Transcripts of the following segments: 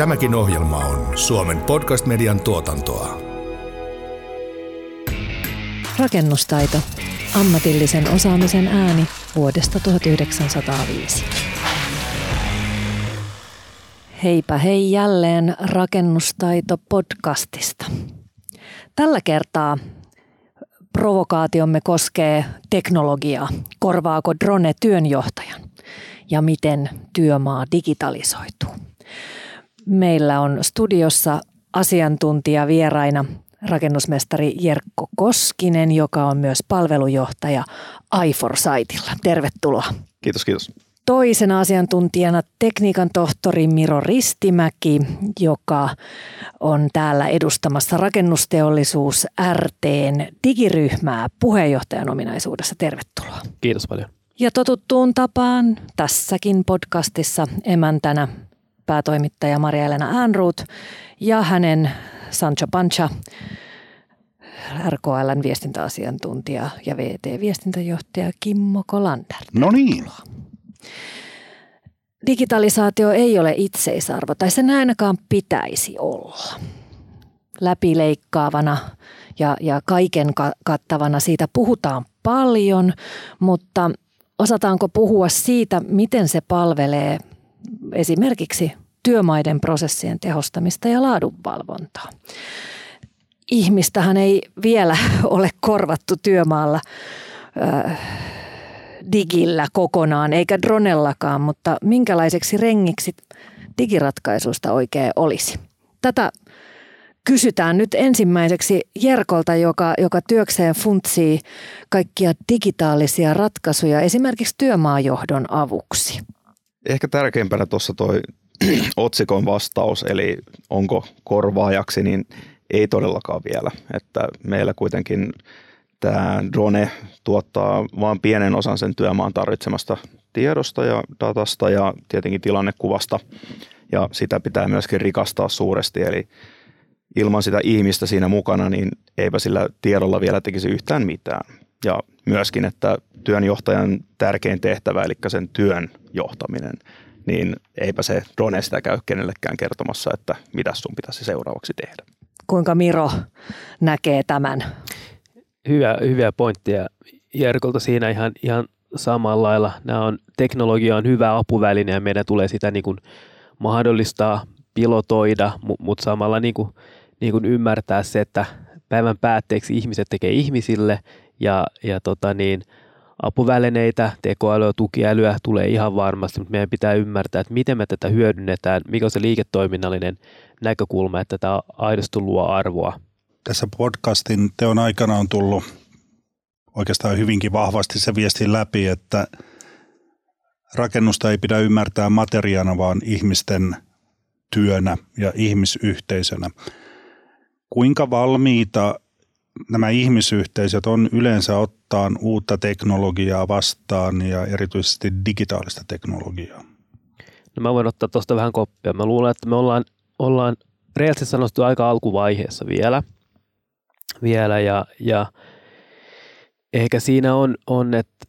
Tämäkin ohjelma on Suomen podcast-median tuotantoa. Rakennustaito. Ammatillisen osaamisen ääni vuodesta 1905. Heipä hei jälleen Rakennustaito-podcastista. Tällä kertaa provokaatiomme koskee teknologiaa. Korvaako drone työnjohtajan? Ja miten työmaa digitalisoituu? Meillä on studiossa asiantuntija vieraina rakennusmestari Jerkko Koskinen, joka on myös palvelujohtaja iForsightilla. Tervetuloa. Kiitos, kiitos. Toisena asiantuntijana tekniikan tohtori Miro Ristimäki, joka on täällä edustamassa rakennusteollisuus RTn digiryhmää puheenjohtajan ominaisuudessa. Tervetuloa. Kiitos paljon. Ja totuttuun tapaan tässäkin podcastissa emäntänä päätoimittaja Maria-Elena Äänruut ja hänen Sancho Pancha, RKLn viestintäasiantuntija ja VT-viestintäjohtaja Kimmo Kolander. No niin. Digitalisaatio ei ole itseisarvo, tai sen ainakaan pitäisi olla. Läpileikkaavana ja, ja kaiken kattavana siitä puhutaan paljon, mutta osataanko puhua siitä, miten se palvelee esimerkiksi työmaiden prosessien tehostamista ja laadunvalvontaa. Ihmistähän ei vielä ole korvattu työmaalla äh, digillä kokonaan, eikä dronellakaan, mutta minkälaiseksi rengiksi digiratkaisuista oikein olisi? Tätä kysytään nyt ensimmäiseksi Jerkolta, joka, joka työkseen funtsii kaikkia digitaalisia ratkaisuja esimerkiksi työmaajohdon avuksi. Ehkä tärkeimpänä tuossa toi otsikon vastaus, eli onko korvaajaksi, niin ei todellakaan vielä. Että meillä kuitenkin tämä drone tuottaa vain pienen osan sen työmaan tarvitsemasta tiedosta ja datasta ja tietenkin tilannekuvasta. Ja sitä pitää myöskin rikastaa suuresti, eli ilman sitä ihmistä siinä mukana, niin eipä sillä tiedolla vielä tekisi yhtään mitään. Ja myöskin, että työnjohtajan tärkein tehtävä, eli sen työn johtaminen, niin eipä se drone sitä käy kenellekään kertomassa, että mitä sun pitäisi seuraavaksi tehdä. Kuinka Miro näkee tämän? Hyvä, hyviä pointteja Jerkolta siinä ihan, ihan samalla lailla. Nämä on, teknologia on hyvä apuväline ja meidän tulee sitä niin kuin mahdollistaa, pilotoida, mutta samalla niin kuin, niin kuin ymmärtää se, että päivän päätteeksi ihmiset tekee ihmisille ja, ja tota niin, apuvälineitä, tekoälyä, tukiälyä tulee ihan varmasti, mutta meidän pitää ymmärtää, että miten me tätä hyödynnetään, mikä on se liiketoiminnallinen näkökulma, että tämä aidosti luo arvoa. Tässä podcastin teon aikana on tullut oikeastaan hyvinkin vahvasti se viesti läpi, että rakennusta ei pidä ymmärtää materiaana, vaan ihmisten työnä ja ihmisyhteisönä. Kuinka valmiita nämä ihmisyhteisöt on yleensä ottaa uutta teknologiaa vastaan ja erityisesti digitaalista teknologiaa? No mä voin ottaa tuosta vähän koppia. Mä luulen, että me ollaan, ollaan reaalisesti sanottu aika alkuvaiheessa vielä. vielä ja, ja ehkä siinä on, on, että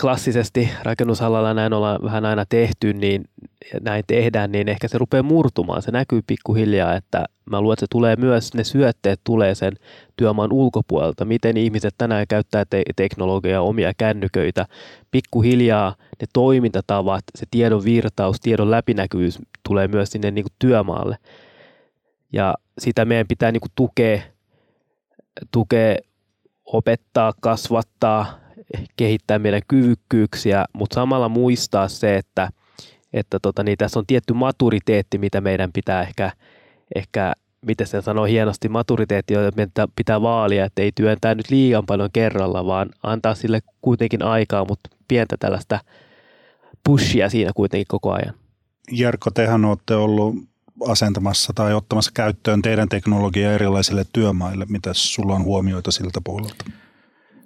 klassisesti rakennusalalla näin ollaan vähän aina tehty, niin näin tehdään, niin ehkä se rupeaa murtumaan. Se näkyy pikkuhiljaa, että mä luulen, että se tulee myös, ne syötteet tulee sen työmaan ulkopuolelta. Miten ihmiset tänään käyttää te- teknologiaa, omia kännyköitä. Pikkuhiljaa ne toimintatavat, se tiedon virtaus, tiedon läpinäkyvyys tulee myös sinne niin kuin työmaalle. Ja sitä meidän pitää niin kuin tukea, tukea, opettaa, kasvattaa, kehittää meidän kyvykkyyksiä, mutta samalla muistaa se, että, että tota, niin tässä on tietty maturiteetti, mitä meidän pitää ehkä, ehkä miten se sanoo hienosti, maturiteetti, jota meidän pitää vaalia, että ei työntää nyt liian paljon kerralla, vaan antaa sille kuitenkin aikaa, mutta pientä tällaista pushia siinä kuitenkin koko ajan. Jerko, tehän olette ollut asentamassa tai ottamassa käyttöön teidän teknologiaa erilaisille työmaille. Mitä sulla on huomioita siltä puolelta?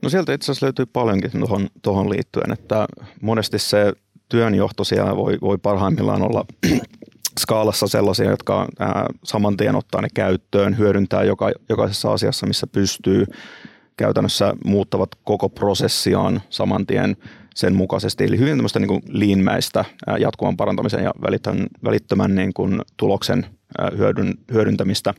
No sieltä itse asiassa löytyy paljonkin tuohon, tuohon liittyen, että monesti se työnjohto siellä voi, voi parhaimmillaan olla skaalassa sellaisia, jotka ää, saman tien ottaa ne käyttöön, hyödyntää joka, jokaisessa asiassa, missä pystyy, käytännössä muuttavat koko prosessiaan saman tien sen mukaisesti. Eli hyvin tämmöistä niin kuin leanmäistä jatkuvan parantamisen ja välittömän, välittömän niin kuin tuloksen hyödyn, hyödyntämistä.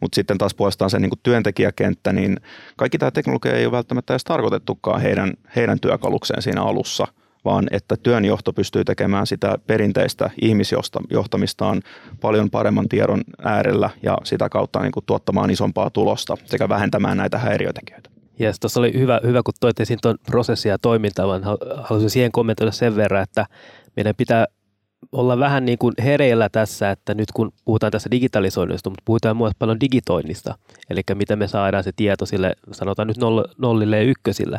Mutta sitten taas puolestaan se niin kuin työntekijäkenttä, niin kaikki tämä teknologia ei ole välttämättä edes tarkoitettukaan heidän, heidän työkalukseen siinä alussa, vaan että työnjohto pystyy tekemään sitä perinteistä ihmisjohtamistaan paljon paremman tiedon äärellä ja sitä kautta niin kuin tuottamaan isompaa tulosta sekä vähentämään näitä häiriötekijöitä. Yes, tuossa oli hyvä, hyvä kun toit esiin tuon prosessia ja toimintaa, vaan haluaisin siihen kommentoida sen verran, että meidän pitää olla vähän niin kuin hereillä tässä, että nyt kun puhutaan tässä digitalisoinnista, mutta puhutaan myös paljon digitoinnista, eli miten me saadaan se tieto sille, sanotaan nyt nollille ja ykkösillä.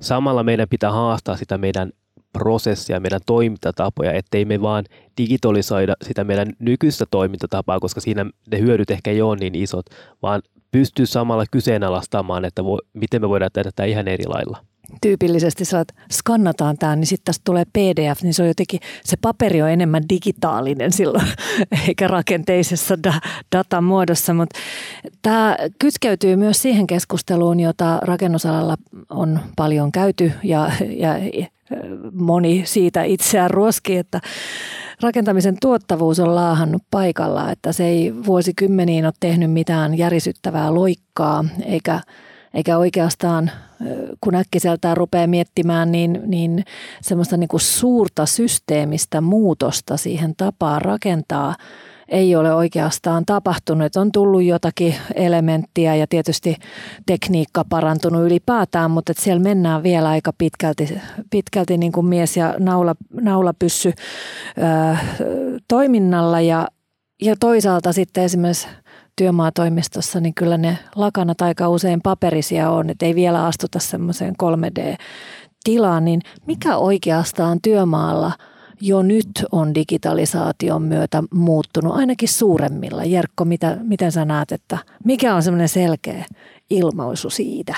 Samalla meidän pitää haastaa sitä meidän prosessia, meidän toimintatapoja, ettei me vaan digitalisoida sitä meidän nykyistä toimintatapaa, koska siinä ne hyödyt ehkä ei ole niin isot, vaan pystyy samalla kyseenalaistamaan, että vo, miten me voidaan tehdä tätä ihan eri lailla? Tyypillisesti sä että skannataan tämä, niin sitten tästä tulee PDF, niin se on jotenkin, se paperi on enemmän digitaalinen silloin, eikä rakenteisessa da, muodossa, mutta tämä kytkeytyy myös siihen keskusteluun, jota rakennusalalla on paljon käyty ja, ja moni siitä itseään ruoski, että rakentamisen tuottavuus on laahannut paikalla, että se ei vuosikymmeniin ole tehnyt mitään järisyttävää loikkaa, eikä eikä oikeastaan kun äkkiseltään rupeaa miettimään, niin, niin semmoista niin kuin suurta systeemistä muutosta siihen tapaan rakentaa ei ole oikeastaan tapahtunut. On tullut jotakin elementtiä ja tietysti tekniikka parantunut ylipäätään, mutta että siellä mennään vielä aika pitkälti, pitkälti niin kuin mies ja naula, naula pyssy ää, toiminnalla ja, ja toisaalta sitten esimerkiksi – työmaatoimistossa, niin kyllä ne lakanat aika usein paperisia on, että ei vielä astuta semmoiseen 3D-tilaan, niin mikä oikeastaan työmaalla jo nyt on digitalisaation myötä muuttunut, ainakin suuremmilla. Jerkko, mitä, miten sä näet, että mikä on semmoinen selkeä ilmaisu siitä?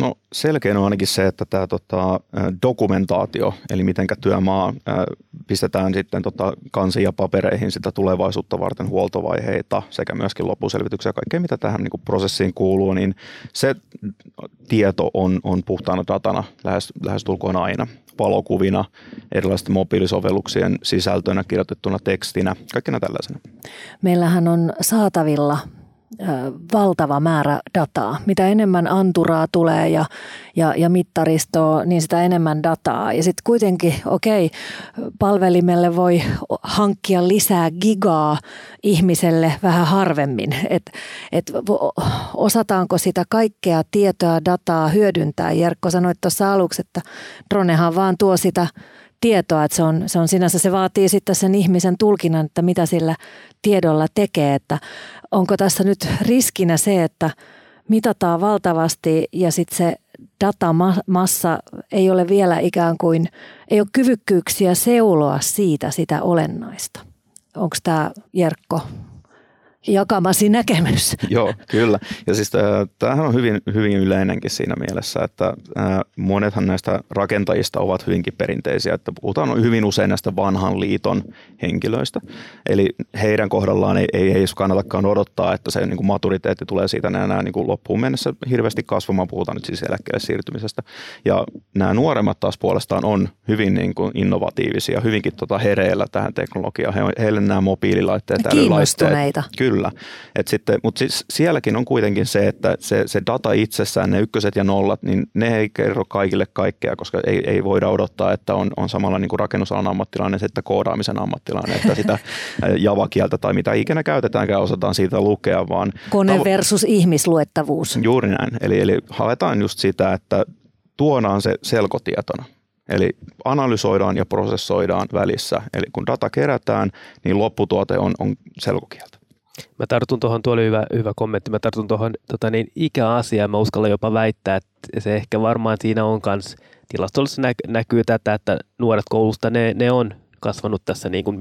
No selkein on ainakin se, että tämä tota, dokumentaatio, eli miten työmaa ää, pistetään sitten tota, kansi ja papereihin sitä tulevaisuutta varten huoltovaiheita sekä myöskin loppuselvityksiä ja kaikkea, mitä tähän niin prosessiin kuuluu, niin se tieto on, on puhtaana datana lähes, lähestulkoon aina valokuvina, erilaisten mobiilisovelluksien sisältönä, kirjoitettuna tekstinä, kaikkena tällaisena. Meillähän on saatavilla valtava määrä dataa. Mitä enemmän anturaa tulee ja, ja, ja mittaristoa, niin sitä enemmän dataa. Ja sitten kuitenkin, okei, palvelimelle voi hankkia lisää gigaa ihmiselle vähän harvemmin. Et, et osataanko sitä kaikkea tietoa, dataa hyödyntää? Jerkko sanoi tuossa aluksi, että dronehan vaan tuo sitä tietoa, että se on, se on sinänsä, se vaatii sitten sen ihmisen tulkinnan, että mitä sillä tiedolla tekee, että onko tässä nyt riskinä se, että mitataan valtavasti ja sitten se datamassa ei ole vielä ikään kuin, ei ole kyvykkyyksiä seuloa siitä sitä olennaista. Onko tämä Jerkko jakamasi näkemys. Joo, kyllä. Ja siis äh, tämähän on hyvin, hyvin yleinenkin siinä mielessä, että äh, monethan näistä rakentajista ovat hyvinkin perinteisiä, että puhutaan hyvin usein näistä vanhan liiton henkilöistä. Eli heidän kohdallaan ei, ei, ei kannatakaan odottaa, että se niin kuin maturiteetti tulee siitä enää niin kuin loppuun mennessä hirveästi kasvamaan, puhutaan nyt siis eläkkeelle siirtymisestä. Ja nämä nuoremmat taas puolestaan on hyvin niin kuin innovatiivisia, hyvinkin tota hereillä tähän teknologiaan. He, heille nämä mobiililaitteet, Kiinnostuneita. Kyllä, Kyllä, Et sitten, mutta siis sielläkin on kuitenkin se, että se, se data itsessään, ne ykköset ja nollat, niin ne ei kerro kaikille kaikkea, koska ei, ei voida odottaa, että on, on samalla niin kuin rakennusalan ammattilainen, että koodaamisen ammattilainen, että sitä javakieltä tai mitä ikinä käytetäänkään osataan siitä lukea, vaan... Kone versus ihmisluettavuus. Juuri näin, eli, eli haetaan just sitä, että tuodaan se selkotietona. Eli analysoidaan ja prosessoidaan välissä. Eli kun data kerätään, niin lopputuote on, on selkokieltä. Mä tartun tuohon, tuo oli hyvä, hyvä kommentti, mä tartun tuohon tota niin, ikäasiaan, mä uskallan jopa väittää, että se ehkä varmaan siinä on myös tilastollisesti nä- näkyy tätä, että nuoret koulusta, ne, ne on kasvanut tässä niin kuin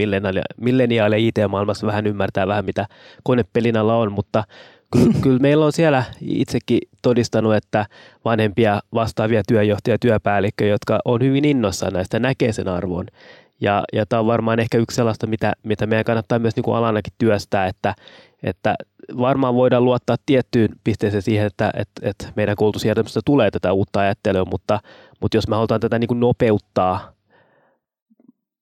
milleniaali- ja IT-maailmassa vähän ymmärtää vähän mitä konepelin alla on, mutta kyllä, kyllä meillä on siellä itsekin todistanut, että vanhempia vastaavia työjohtajia, työpäällikköjä, jotka on hyvin innossaan näistä, näkee sen arvon. Ja, ja tämä on varmaan ehkä yksi sellaista, mitä, mitä meidän kannattaa myös niin kuin alanakin työstää, että, että varmaan voidaan luottaa tiettyyn pisteeseen siihen, että, että, että meidän koulutusjärjestelmästä tulee tätä uutta ajattelua, mutta, mutta jos me halutaan tätä niin kuin nopeuttaa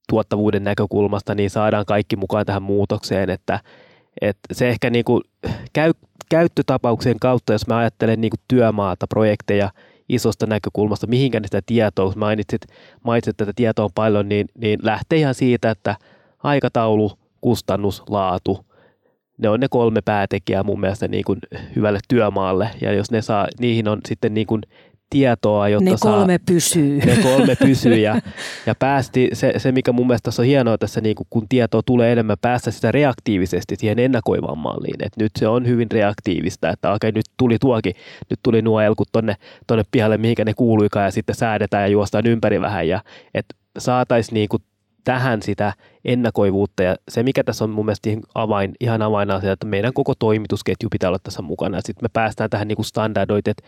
tuottavuuden näkökulmasta, niin saadaan kaikki mukaan tähän muutokseen, että, että se ehkä niin kuin käy, käyttötapauksien kautta, jos mä ajattelen niin kuin työmaata, projekteja isosta näkökulmasta, mihinkä sitä tietoa, kun mainitsit, mainitsit, että tietoa on paljon, niin, niin lähtee ihan siitä, että aikataulu, kustannus, laatu, ne on ne kolme päätekijää mun mielestä niin kuin hyvälle työmaalle, ja jos ne saa, niihin on sitten niin kuin tietoa, jotta ne kolme saa, pysyy. Ne kolme pysyy ja, ja päästi, se, se mikä mun mielestä tässä on hienoa tässä, niin kun tietoa tulee enemmän, päästä sitä reaktiivisesti siihen ennakoivaan malliin. Et nyt se on hyvin reaktiivista, että okei, nyt tuli tuokin, nyt tuli nuo elkut tonne, tonne pihalle, mihinkä ne kuuluikaan ja sitten säädetään ja juostaan ympäri vähän ja että saataisiin niin kuin tähän sitä ennakoivuutta ja se, mikä tässä on mun mielestä avain, ihan avainasia, että meidän koko toimitusketju pitää olla tässä mukana ja sitten me päästään tähän niin kuin standardoit, että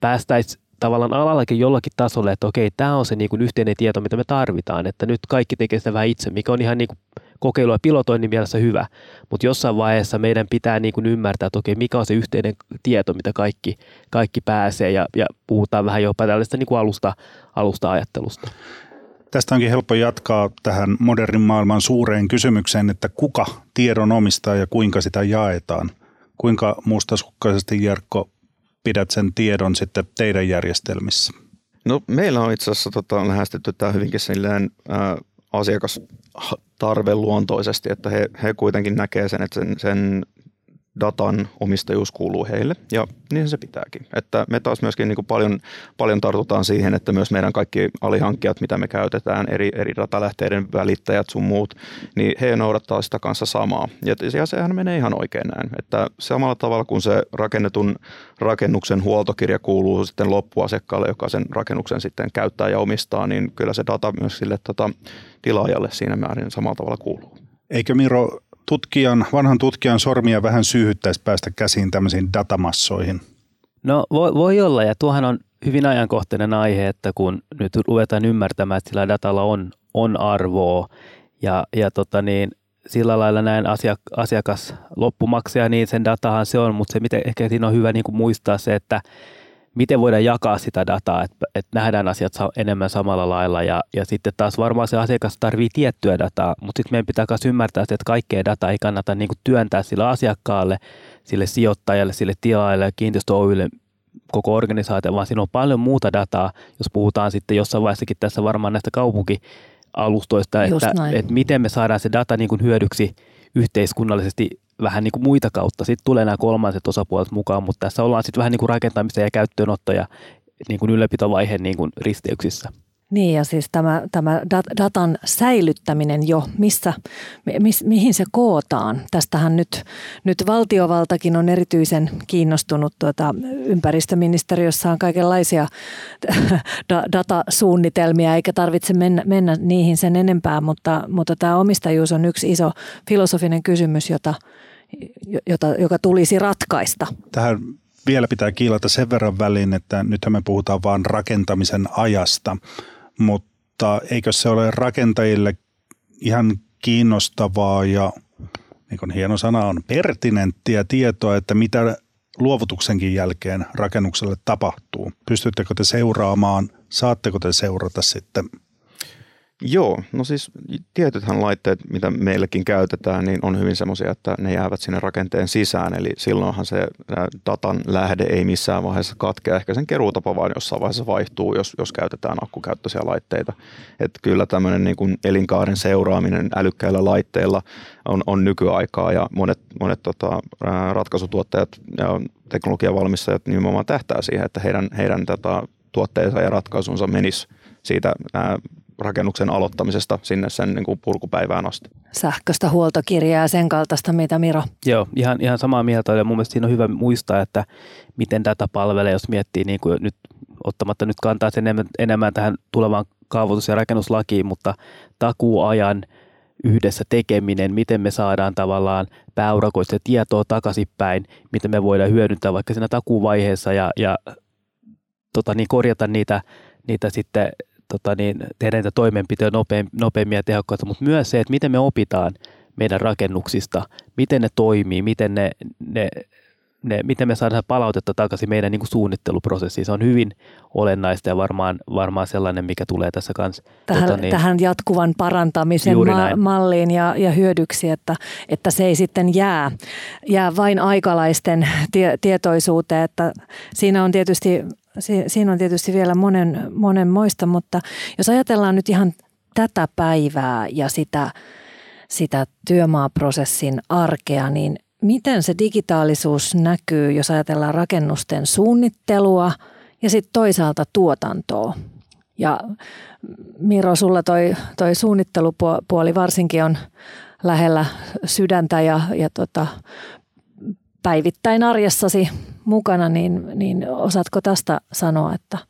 päästäisiin tavallaan alallakin jollakin tasolla, että okei, tämä on se niin kuin yhteinen tieto, mitä me tarvitaan, että nyt kaikki tekee sitä vähän itse, mikä on ihan niin kuin kokeilu- ja pilotoinnin mielessä hyvä, mutta jossain vaiheessa meidän pitää niin kuin ymmärtää, että okei, mikä on se yhteinen tieto, mitä kaikki, kaikki pääsee ja, ja puhutaan vähän jopa tällaista niin kuin alusta, alusta ajattelusta. Tästä onkin helppo jatkaa tähän modernin maailman suureen kysymykseen, että kuka tiedon omistaa ja kuinka sitä jaetaan. Kuinka mustasukkaisesti Jarkko pidät sen tiedon sitten teidän järjestelmissä? No meillä on itse asiassa tota, lähestytty tämä hyvinkin silleen, ää, asiakastarveluontoisesti, että he, he kuitenkin näkee sen, että sen, sen datan omistajuus kuuluu heille ja niin se pitääkin. Että me taas myöskin niin kuin paljon, paljon tartutaan siihen, että myös meidän kaikki alihankkijat, mitä me käytetään, eri, eri datalähteiden välittäjät sun muut, niin he noudattaa sitä kanssa samaa. Ja, ja sehän menee ihan oikein näin, että samalla tavalla kuin se rakennetun rakennuksen huoltokirja kuuluu sitten loppuasiakkaalle, joka sen rakennuksen sitten käyttää ja omistaa, niin kyllä se data myös sille tota, tilaajalle siinä määrin samalla tavalla kuuluu. Eikö Miro tutkijan, vanhan tutkijan sormia vähän syyhyttäisi päästä käsiin tämmöisiin datamassoihin? No voi, voi olla, ja tuohan on hyvin ajankohtainen aihe, että kun nyt ruvetaan ymmärtämään, että sillä datalla on, on arvoa, ja, ja tota niin, sillä lailla näin asiak, asiakas loppumaksaja, niin sen datahan se on, mutta se miten ehkä siinä on hyvä niin kuin muistaa se, että miten voidaan jakaa sitä dataa, että, että nähdään asiat enemmän samalla lailla ja, ja sitten taas varmaan se asiakas tarvii tiettyä dataa, mutta sitten meidän pitää myös ymmärtää, että kaikkea dataa ei kannata niin kuin työntää sille asiakkaalle, sille sijoittajalle, sille tilaajalle, kiinteistöoylle, koko organisaatio, vaan siinä on paljon muuta dataa, jos puhutaan sitten jossain vaiheessakin tässä varmaan näistä kaupunkialustoista, että, että miten me saadaan se data niin kuin hyödyksi yhteiskunnallisesti vähän niin kuin muita kautta. Sitten tulee nämä kolmanset osapuolet mukaan, mutta tässä ollaan sitten vähän niin kuin rakentamisen ja käyttöönotto ja niin kuin ylläpitovaiheen niin kuin risteyksissä. Niin ja siis tämä, tämä datan säilyttäminen jo, missä, mi, mihin se kootaan. Tästähän nyt, nyt valtiovaltakin on erityisen kiinnostunut. Tuota, ympäristöministeriössä on kaikenlaisia datasuunnitelmia, eikä tarvitse mennä, mennä niihin sen enempää, mutta, mutta tämä omistajuus on yksi iso filosofinen kysymys, jota, jota, joka tulisi ratkaista. Tähän vielä pitää kiilata sen verran väliin, että nythän me puhutaan vain rakentamisen ajasta, mutta eikö se ole rakentajille ihan kiinnostavaa ja niin kuin hieno sana on, pertinenttiä tietoa, että mitä luovutuksenkin jälkeen rakennukselle tapahtuu. Pystyttekö te seuraamaan, saatteko te seurata sitten Joo, no siis tietythän laitteet, mitä meillekin käytetään, niin on hyvin semmoisia, että ne jäävät sinne rakenteen sisään. Eli silloinhan se datan lähde ei missään vaiheessa katkea. Ehkä sen keruutapa vaan jossain vaiheessa vaihtuu, jos, jos käytetään akkukäyttöisiä laitteita. Että kyllä tämmöinen niin kuin elinkaaren seuraaminen älykkäillä laitteilla on, on nykyaikaa ja monet, monet tota, ratkaisutuottajat ja teknologian valmistajat nimenomaan tähtää siihen, että heidän, heidän tota, tuotteensa ja ratkaisunsa menisi siitä rakennuksen aloittamisesta sinne sen niin kuin purkupäivään asti. Sähköistä huoltokirjaa ja sen kaltaista, mitä Miro. Joo, ihan, ihan samaa mieltä. Ja mun mielestä siinä on hyvä muistaa, että miten data palvelee, jos miettii niin kuin nyt ottamatta nyt kantaa sen enemmän, enemmän tähän tulevaan kaavoitus- ja rakennuslakiin, mutta takuuajan yhdessä tekeminen, miten me saadaan tavallaan pääurakoista tietoa takaisinpäin, miten me voidaan hyödyntää vaikka siinä takuuvaiheessa ja, ja tota, niin korjata niitä, niitä sitten tota niin, tehdä niitä toimenpiteitä nopeammin ja tehokkaasti, mutta myös se, että miten me opitaan meidän rakennuksista, miten ne toimii, miten ne, ne ne, miten me saadaan palautetta takaisin meidän niin kuin suunnitteluprosessiin. Se on hyvin olennaista ja varmaan, varmaan sellainen, mikä tulee tässä kanssa. Tähän, tota, niin, tähän jatkuvan parantamisen ma- malliin ja, ja hyödyksi, että, että se ei sitten jää, jää vain aikalaisten tie, tietoisuuteen. Että siinä on tietysti Siinä on tietysti vielä monen, monen moista, mutta jos ajatellaan nyt ihan tätä päivää ja sitä, sitä työmaaprosessin arkea, niin miten se digitaalisuus näkyy, jos ajatellaan rakennusten suunnittelua ja sitten toisaalta tuotantoa? Ja Miro, sulla toi, toi suunnittelupuoli varsinkin on lähellä sydäntä ja, ja tota, päivittäin arjessasi mukana, niin, niin osaatko tästä sanoa, että –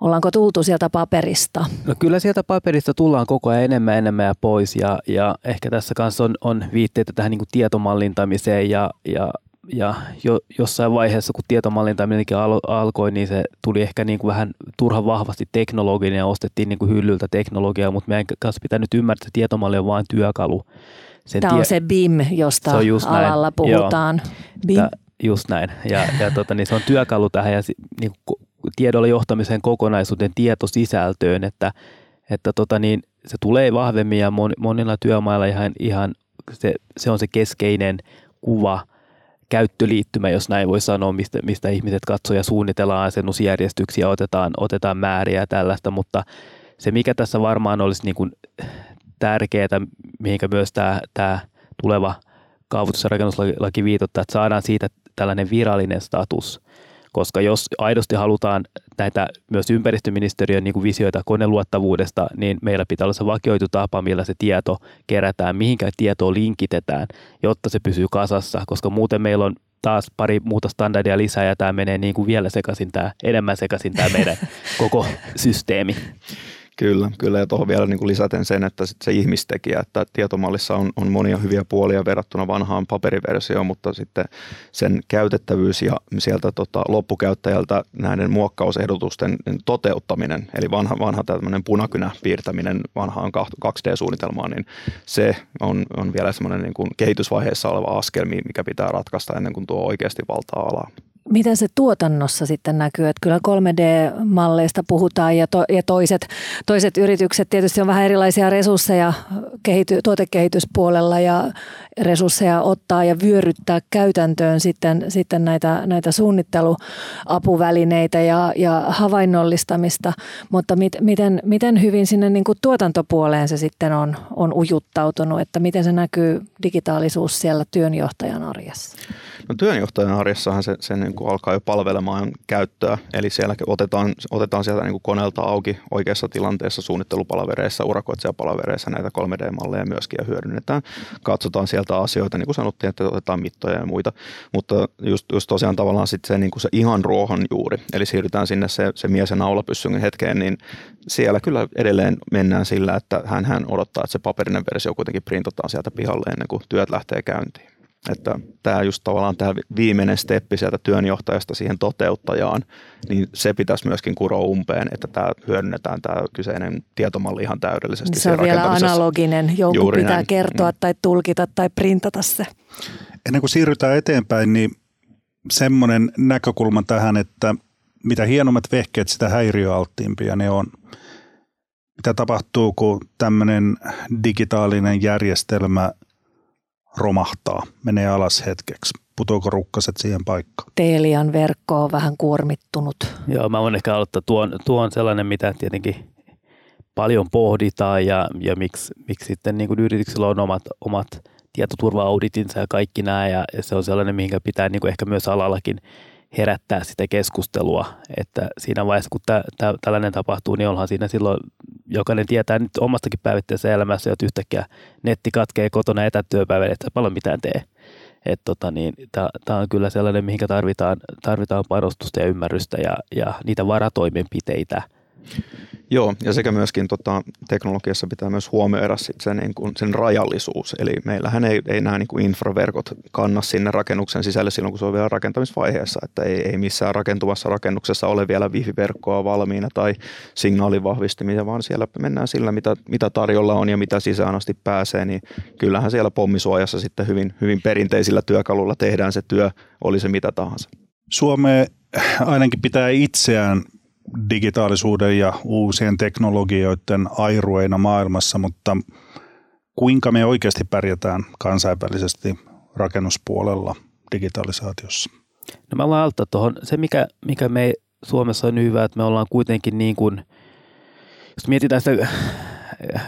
Ollaanko tultu sieltä paperista? No kyllä sieltä paperista tullaan koko ajan enemmän enemmän ja pois ja, ja ehkä tässä kanssa on, on viitteitä tähän niin kuin tietomallintamiseen ja, ja, ja jo, jossain vaiheessa, kun tietomallintaminenkin al, alkoi, niin se tuli ehkä niin kuin vähän turhan vahvasti teknologinen ja ostettiin niin kuin hyllyltä teknologiaa, mutta meidän kanssa pitää nyt ymmärtää, että tietomalli on vain työkalu. Sen Tämä on tie- se BIM, josta alalla näin. puhutaan. Joo, BIM. Tää, just näin. Ja, ja tota, niin se on työkalu tähän ja niin kuin tiedolla johtamisen kokonaisuuden tietosisältöön, että, että tota niin, se tulee vahvemmin ja monilla työmailla ihan, ihan se, se on se keskeinen kuva, käyttöliittymä, jos näin voi sanoa, mistä, mistä ihmiset katsoo ja suunnitellaan asennusjärjestyksiä, otetaan, otetaan määriä ja tällaista, mutta se mikä tässä varmaan olisi niin kuin tärkeää, mihinkä myös tämä, tämä tuleva kaavoitus- ja rakennuslaki viitottaa, että saadaan siitä tällainen virallinen status – koska jos aidosti halutaan näitä myös ympäristöministeriön niin kuin visioita koneluottavuudesta, niin meillä pitää olla se vakioitu tapa, millä se tieto kerätään, mihinkä tietoa linkitetään, jotta se pysyy kasassa, koska muuten meillä on taas pari muuta standardia lisää ja tämä menee niin kuin vielä sekaisin, tämä, enemmän sekaisin tämä meidän koko systeemi. Kyllä, kyllä ja tuohon vielä niin kuin lisäten sen, että sit se ihmistekijä, että tietomallissa on, on monia hyviä puolia verrattuna vanhaan paperiversioon, mutta sitten sen käytettävyys ja sieltä tota, loppukäyttäjältä näiden muokkausehdotusten toteuttaminen, eli vanha, vanha tämmöinen punakynä piirtäminen vanhaan 2D-suunnitelmaan, niin se on, on vielä semmoinen niin kehitysvaiheessa oleva askel, mikä pitää ratkaista ennen kuin tuo oikeasti valtaa alaa. Miten se tuotannossa sitten näkyy? Että kyllä 3D-malleista puhutaan ja, to, ja toiset, toiset yritykset tietysti on vähän erilaisia resursseja kehity, tuotekehityspuolella ja resursseja ottaa ja vyöryttää käytäntöön sitten, sitten näitä, näitä suunnitteluapuvälineitä ja, ja havainnollistamista, mutta mit, miten, miten hyvin sinne niin kuin tuotantopuoleen se sitten on, on ujuttautunut, että miten se näkyy digitaalisuus siellä työnjohtajan arjessa? No työnjohtajan arjessahan se, se niin kuin alkaa jo palvelemaan käyttöä, eli siellä otetaan, otetaan sieltä niin kuin koneelta auki oikeassa tilanteessa suunnittelupalavereissa, urakoitsijapalavereissa näitä 3D-malleja myöskin ja hyödynnetään. Katsotaan sieltä asioita, niin kuin sanottiin, että otetaan mittoja ja muita, mutta just, just tosiaan tavallaan sitten se, niin kuin se ihan ruohon juuri, eli siirrytään sinne se, se mies ja naulapyssyn hetkeen, niin siellä kyllä edelleen mennään sillä, että hän, hän odottaa, että se paperinen versio kuitenkin printataan sieltä pihalle ennen kuin työt lähtee käyntiin. Että tämä just tavallaan tämä viimeinen steppi sieltä työnjohtajasta siihen toteuttajaan, niin se pitäisi myöskin kuroa umpeen, että tämä hyödynnetään tämä kyseinen tietomalli ihan täydellisesti. Se on vielä analoginen, jonkun Juuri pitää näin. kertoa mm. tai tulkita tai printata se. Ennen kuin siirrytään eteenpäin, niin semmoinen näkökulma tähän, että mitä hienommat vehkeet, sitä häiriöalttiimpia ne on. Mitä tapahtuu, kun tämmöinen digitaalinen järjestelmä – romahtaa, menee alas hetkeksi? Putoako rukkaset siihen paikkaan? Teelian verkko on vähän kuormittunut. Joo, mä voin ehkä aloittaa. Tuon, tuo on sellainen, mitä tietenkin paljon pohditaan ja, ja miksi, miksi sitten niin kuin yrityksillä on omat, omat tietoturva-auditinsa ja kaikki nämä ja, ja se on sellainen, mihinkä pitää niin kuin ehkä myös alallakin herättää sitä keskustelua, että siinä vaiheessa, kun tä, tä, tällainen tapahtuu, niin onhan siinä silloin, jokainen tietää nyt omastakin päivittäisessä elämässä, että yhtäkkiä netti katkee kotona etätyöpäivänä, että paljon mitään tee. Että tota, niin, tämä on kyllä sellainen, mihinkä tarvitaan, tarvitaan panostusta ja ymmärrystä ja, ja niitä varatoimenpiteitä. Joo, ja sekä myöskin tota, teknologiassa pitää myös huomioida sit se, niin kuin, sen rajallisuus. Eli meillähän ei, ei nämä niin kuin infraverkot kanna sinne rakennuksen sisälle silloin, kun se on vielä rakentamisvaiheessa. Että ei, ei missään rakentuvassa rakennuksessa ole vielä wifi-verkkoa valmiina tai signaalivahvistimia, vaan siellä mennään sillä, mitä, mitä tarjolla on ja mitä sisään asti pääsee. Niin kyllähän siellä pommisuojassa sitten hyvin, hyvin perinteisillä työkaluilla tehdään se työ, oli se mitä tahansa. Suome ainakin pitää itseään digitaalisuuden ja uusien teknologioiden airueina maailmassa, mutta kuinka me oikeasti pärjätään kansainvälisesti rakennuspuolella digitalisaatiossa? No mä voin auttaa tuohon. Se, mikä, mikä me Suomessa on hyvä, että me ollaan kuitenkin niin kuin, jos mietitään sitä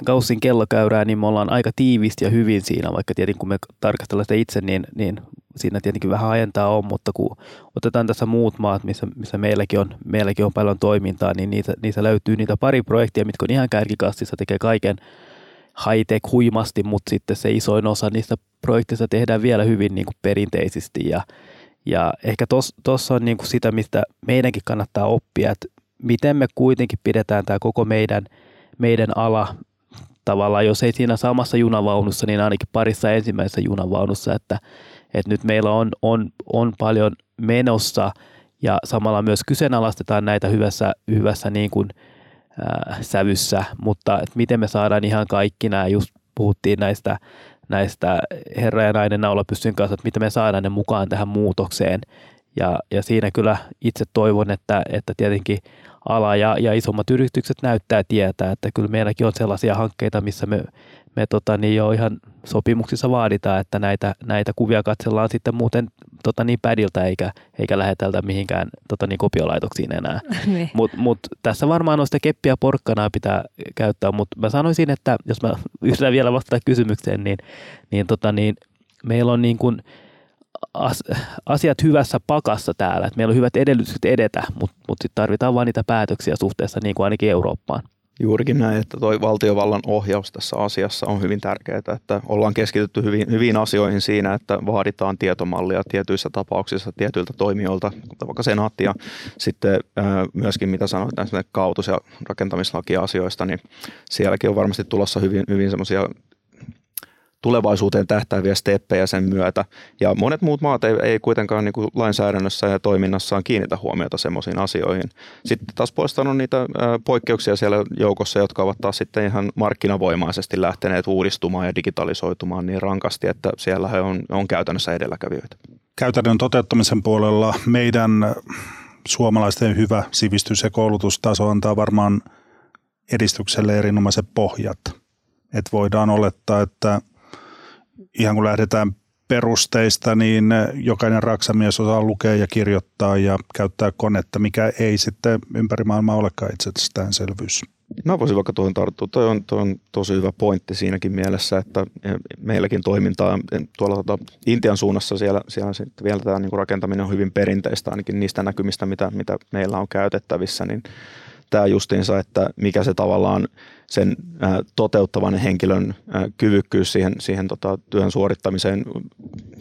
Gaussin kellokäyrää, niin me ollaan aika tiivisti ja hyvin siinä, vaikka tietenkin kun me tarkastellaan sitä itse, niin, niin siinä tietenkin vähän ajentaa on, mutta kun otetaan tässä muut maat, missä, missä meilläkin, on, meilläkin on paljon toimintaa, niin niitä, niissä löytyy niitä pari projektia, mitkä on ihan kärkikastissa, tekee kaiken high-tech huimasti, mutta sitten se isoin osa niistä projekteista tehdään vielä hyvin niin kuin perinteisesti ja, ja ehkä tuossa on niin kuin sitä, mistä meidänkin kannattaa oppia, että miten me kuitenkin pidetään tämä koko meidän, meidän ala tavallaan, jos ei siinä samassa junavaunussa, niin ainakin parissa ensimmäisessä junavaunussa, että, että nyt meillä on, on, on paljon menossa ja samalla myös kyseenalaistetaan näitä hyvässä, hyvässä niin kuin, äh, sävyssä, mutta että miten me saadaan ihan kaikki nämä, just puhuttiin näistä, näistä herra ja nainen naulapystyn kanssa, että miten me saadaan ne mukaan tähän muutokseen. Ja, ja siinä kyllä itse toivon, että, että tietenkin ala ja, ja isommat yritykset näyttää tietää, että kyllä meilläkin on sellaisia hankkeita, missä me me tota, niin jo ihan sopimuksissa vaaditaan, että näitä, näitä kuvia katsellaan sitten muuten tota, niin pädiltä eikä, eikä lähetältä mihinkään tota, niin kopiolaitoksiin enää. niin. Mutta mut, tässä varmaan on sitä keppiä porkkanaa pitää käyttää, mutta mä sanoisin, että jos mä yritän vielä vastata kysymykseen, niin, niin, tota, niin meillä on niin kuin asiat hyvässä pakassa täällä, että meillä on hyvät edellytykset edetä, mutta mut sitten tarvitaan vain niitä päätöksiä suhteessa niin kuin ainakin Eurooppaan. Juurikin näin, että tuo valtiovallan ohjaus tässä asiassa on hyvin tärkeää, että ollaan keskitytty hyvin, hyvin asioihin siinä, että vaaditaan tietomallia tietyissä tapauksissa tietyiltä toimijoilta, vaikka senaatti ja sitten myöskin mitä sanoit näistä kautus- ja rakentamislakia-asioista, niin sielläkin on varmasti tulossa hyvin, hyvin semmoisia tulevaisuuteen tähtääviä steppejä sen myötä. Ja monet muut maat ei, ei kuitenkaan niin kuin lainsäädännössä ja toiminnassaan kiinnitä huomiota semmoisiin asioihin. Sitten taas puolestaan on niitä poikkeuksia siellä joukossa, jotka ovat taas sitten ihan markkinavoimaisesti lähteneet uudistumaan ja digitalisoitumaan niin rankasti, että siellä on, on käytännössä edelläkävijöitä. Käytännön toteuttamisen puolella meidän suomalaisten hyvä sivistys- ja koulutustaso antaa varmaan edistykselle erinomaiset pohjat. Että voidaan olettaa, että ihan kun lähdetään perusteista, niin jokainen raksamies osaa lukea ja kirjoittaa ja käyttää konetta, mikä ei sitten ympäri maailmaa olekaan itsestäänselvyys. Mä voisin vaikka tuohon tarttua. Toi on, on tosi hyvä pointti siinäkin mielessä, että meilläkin toimintaa tuolla tota Intian suunnassa siellä, siellä sitten vielä tämä niin rakentaminen on hyvin perinteistä, ainakin niistä näkymistä, mitä, mitä meillä on käytettävissä, niin tämä justiinsa, että mikä se tavallaan sen toteuttavan henkilön kyvykkyys siihen, siihen tota työn suorittamiseen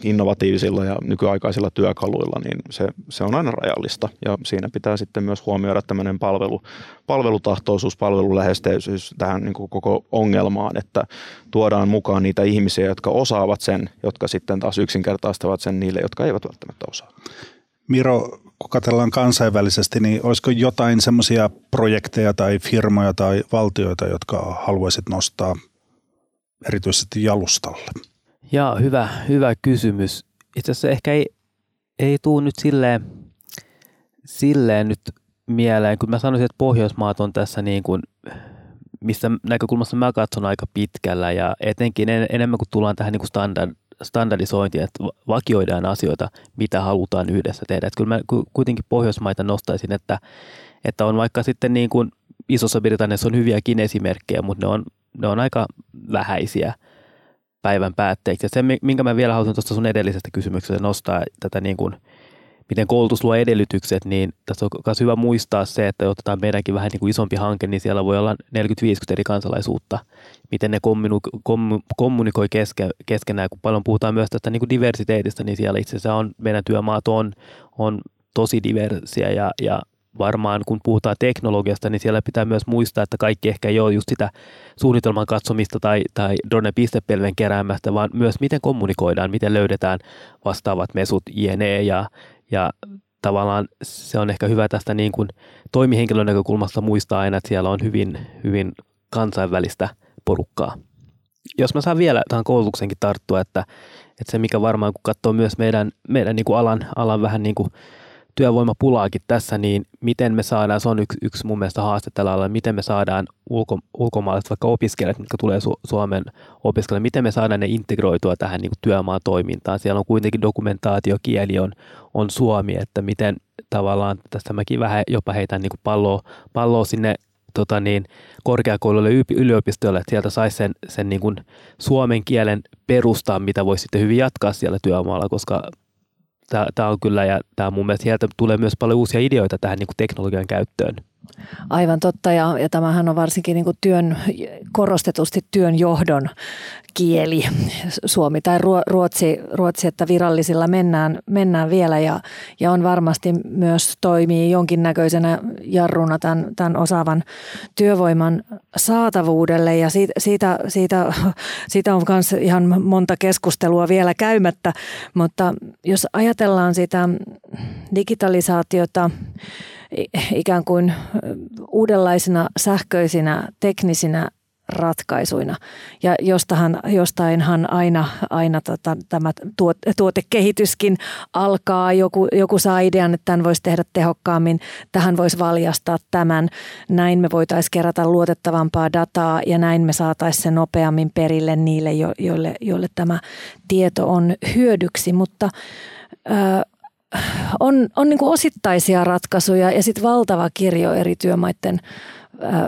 innovatiivisilla ja nykyaikaisilla työkaluilla, niin se, se on aina rajallista. Ja siinä pitää sitten myös huomioida tämmöinen palvelu, palvelutahtoisuus, palvelulähesteisyys tähän niin kuin koko ongelmaan, että tuodaan mukaan niitä ihmisiä, jotka osaavat sen, jotka sitten taas yksinkertaistavat sen niille, jotka eivät välttämättä osaa. Miro, kun katsellaan kansainvälisesti, niin olisiko jotain semmoisia projekteja tai firmoja tai valtioita, jotka haluaisit nostaa erityisesti jalustalle? Ja hyvä, hyvä kysymys. Itse asiassa ehkä ei, ei tule nyt silleen, silleen nyt mieleen, kun mä sanoisin, että Pohjoismaat on tässä niin kuin, mistä näkökulmasta mä katson aika pitkällä ja etenkin en, enemmän kuin tullaan tähän niin kuin standard, standardisointia, että vakioidaan asioita, mitä halutaan yhdessä tehdä. Että kyllä mä kuitenkin Pohjoismaita nostaisin, että, että on vaikka sitten niin kuin Isossa Britanniassa on hyviäkin esimerkkejä, mutta ne on, ne on aika vähäisiä päivän päätteeksi. Ja se, minkä mä vielä haluaisin tuosta sun edellisestä kysymyksestä nostaa tätä niin kuin – miten koulutus luo edellytykset, niin tässä on myös hyvä muistaa se, että otetaan meidänkin vähän niin kuin isompi hanke, niin siellä voi olla 40-50 eri kansalaisuutta. Miten ne kommunikoi, kommunikoi keske, keskenään, kun paljon puhutaan myös tästä niin kuin diversiteetistä, niin siellä itse asiassa on, meidän työmaat on, on tosi diversiä ja, ja varmaan kun puhutaan teknologiasta, niin siellä pitää myös muistaa, että kaikki ehkä ei ole just sitä suunnitelman katsomista tai, tai drone-pistepelven keräämästä, vaan myös miten kommunikoidaan, miten löydetään vastaavat mesut, INE ja, ja tavallaan se on ehkä hyvä tästä niin kuin toimihenkilön näkökulmasta muistaa aina, että siellä on hyvin, hyvin kansainvälistä porukkaa. Jos mä saan vielä tähän koulutuksenkin tarttua, että, että se mikä varmaan kun katsoo myös meidän, meidän niin kuin alan, alan vähän niin kuin työvoimapulaakin tässä, niin miten me saadaan, se on yksi, yksi mun mielestä haaste tällä alalla, miten me saadaan ulko, ulkomaalaiset vaikka opiskelijat, jotka tulee Su- Suomen opiskelijat, miten me saadaan ne integroitua tähän niin työmaan toimintaan. Siellä on kuitenkin dokumentaatio, kieli on, on suomi, että miten tavallaan, tästä mäkin vähän jopa heitän niin palloa, palloa sinne tota niin, korkeakouluille yliopistoille, että sieltä saisi sen, sen niin kuin suomen kielen perustaa, mitä voisi sitten hyvin jatkaa siellä työmaalla, koska tämä on kyllä, ja tämä mun mielestä sieltä tulee myös paljon uusia ideoita tähän niin kuin teknologian käyttöön. Aivan totta ja, ja tämähän on varsinkin niin työn, korostetusti työn johdon kieli, suomi tai ruotsi, ruotsi että virallisilla mennään, mennään vielä ja, ja on varmasti myös toimii jonkinnäköisenä jarruna tämän, tämän osaavan työvoiman saatavuudelle ja siitä, siitä, siitä, siitä on myös ihan monta keskustelua vielä käymättä, mutta jos ajatellaan sitä digitalisaatiota, ikään kuin uudenlaisina sähköisinä teknisinä ratkaisuina. Ja jostahan, jostainhan aina, aina tota, tämä tuotekehityskin alkaa. Joku, joku saa idean, että tämän voisi tehdä tehokkaammin, tähän voisi valjastaa tämän. Näin me voitaisiin kerätä luotettavampaa dataa ja näin me saataisiin se nopeammin perille niille, joille, joille tämä tieto on hyödyksi. Mutta on, on niin kuin osittaisia ratkaisuja ja sitten valtava kirjo eri työmaiden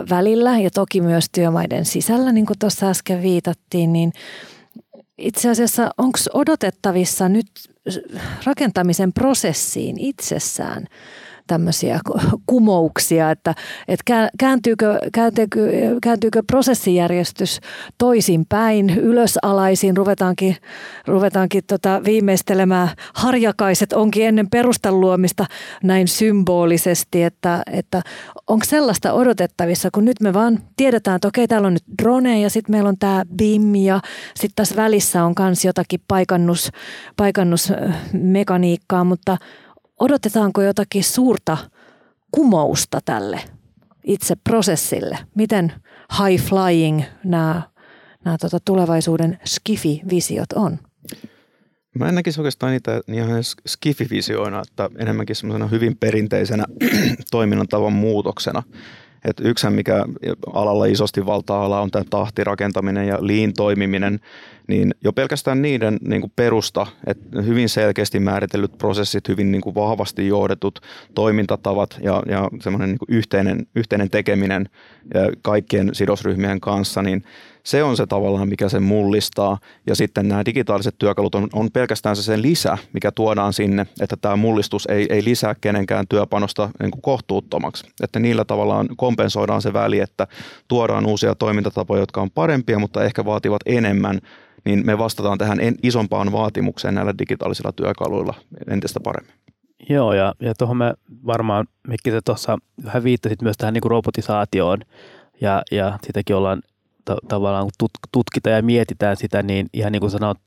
välillä ja toki myös työmaiden sisällä, niin kuin tuossa äsken viitattiin, niin itse asiassa onko odotettavissa nyt rakentamisen prosessiin itsessään tämmöisiä kumouksia, että, että kääntyykö, kääntyykö, kääntyykö prosessijärjestys toisinpäin, ylösalaisin, ruvetaankin, ruvetaankin tota viimeistelemään. Harjakaiset onkin ennen perustan luomista näin symbolisesti, että, että onko sellaista odotettavissa, kun nyt me vaan tiedetään, että okei, täällä on nyt drone ja sitten meillä on tämä BIM ja sitten tässä välissä on myös jotakin paikannus, paikannusmekaniikkaa, mutta – odotetaanko jotakin suurta kumousta tälle itse prosessille? Miten high flying nämä, nämä tota tulevaisuuden skifi-visiot on? Mä en näkisi oikeastaan niitä ihan skifi-visioina, että enemmänkin semmoisena hyvin perinteisenä toiminnan tavan muutoksena. Et yksihän, mikä alalla isosti valtaa ala on tämä tahtirakentaminen ja liin toimiminen, niin jo pelkästään niiden niin kuin perusta, että hyvin selkeästi määritellyt prosessit, hyvin niin kuin vahvasti johdetut toimintatavat ja, ja semmoinen niin yhteinen, yhteinen tekeminen kaikkien sidosryhmien kanssa, niin se on se tavallaan, mikä sen mullistaa. Ja sitten nämä digitaaliset työkalut on, on pelkästään se sen lisä, mikä tuodaan sinne, että tämä mullistus ei, ei lisää kenenkään työpanosta niin kuin kohtuuttomaksi. Että niillä tavallaan kompensoidaan se väli, että tuodaan uusia toimintatapoja, jotka on parempia, mutta ehkä vaativat enemmän niin me vastataan tähän isompaan vaatimukseen näillä digitaalisilla työkaluilla entistä paremmin. Joo, ja, ja tuohon me varmaan, Mikki, tuossa vähän viittasit myös tähän niin kuin robotisaatioon, ja, ja sitäkin ollaan ta- tavallaan tut- tutkitaan ja mietitään sitä, niin ihan niin kuin sanoit,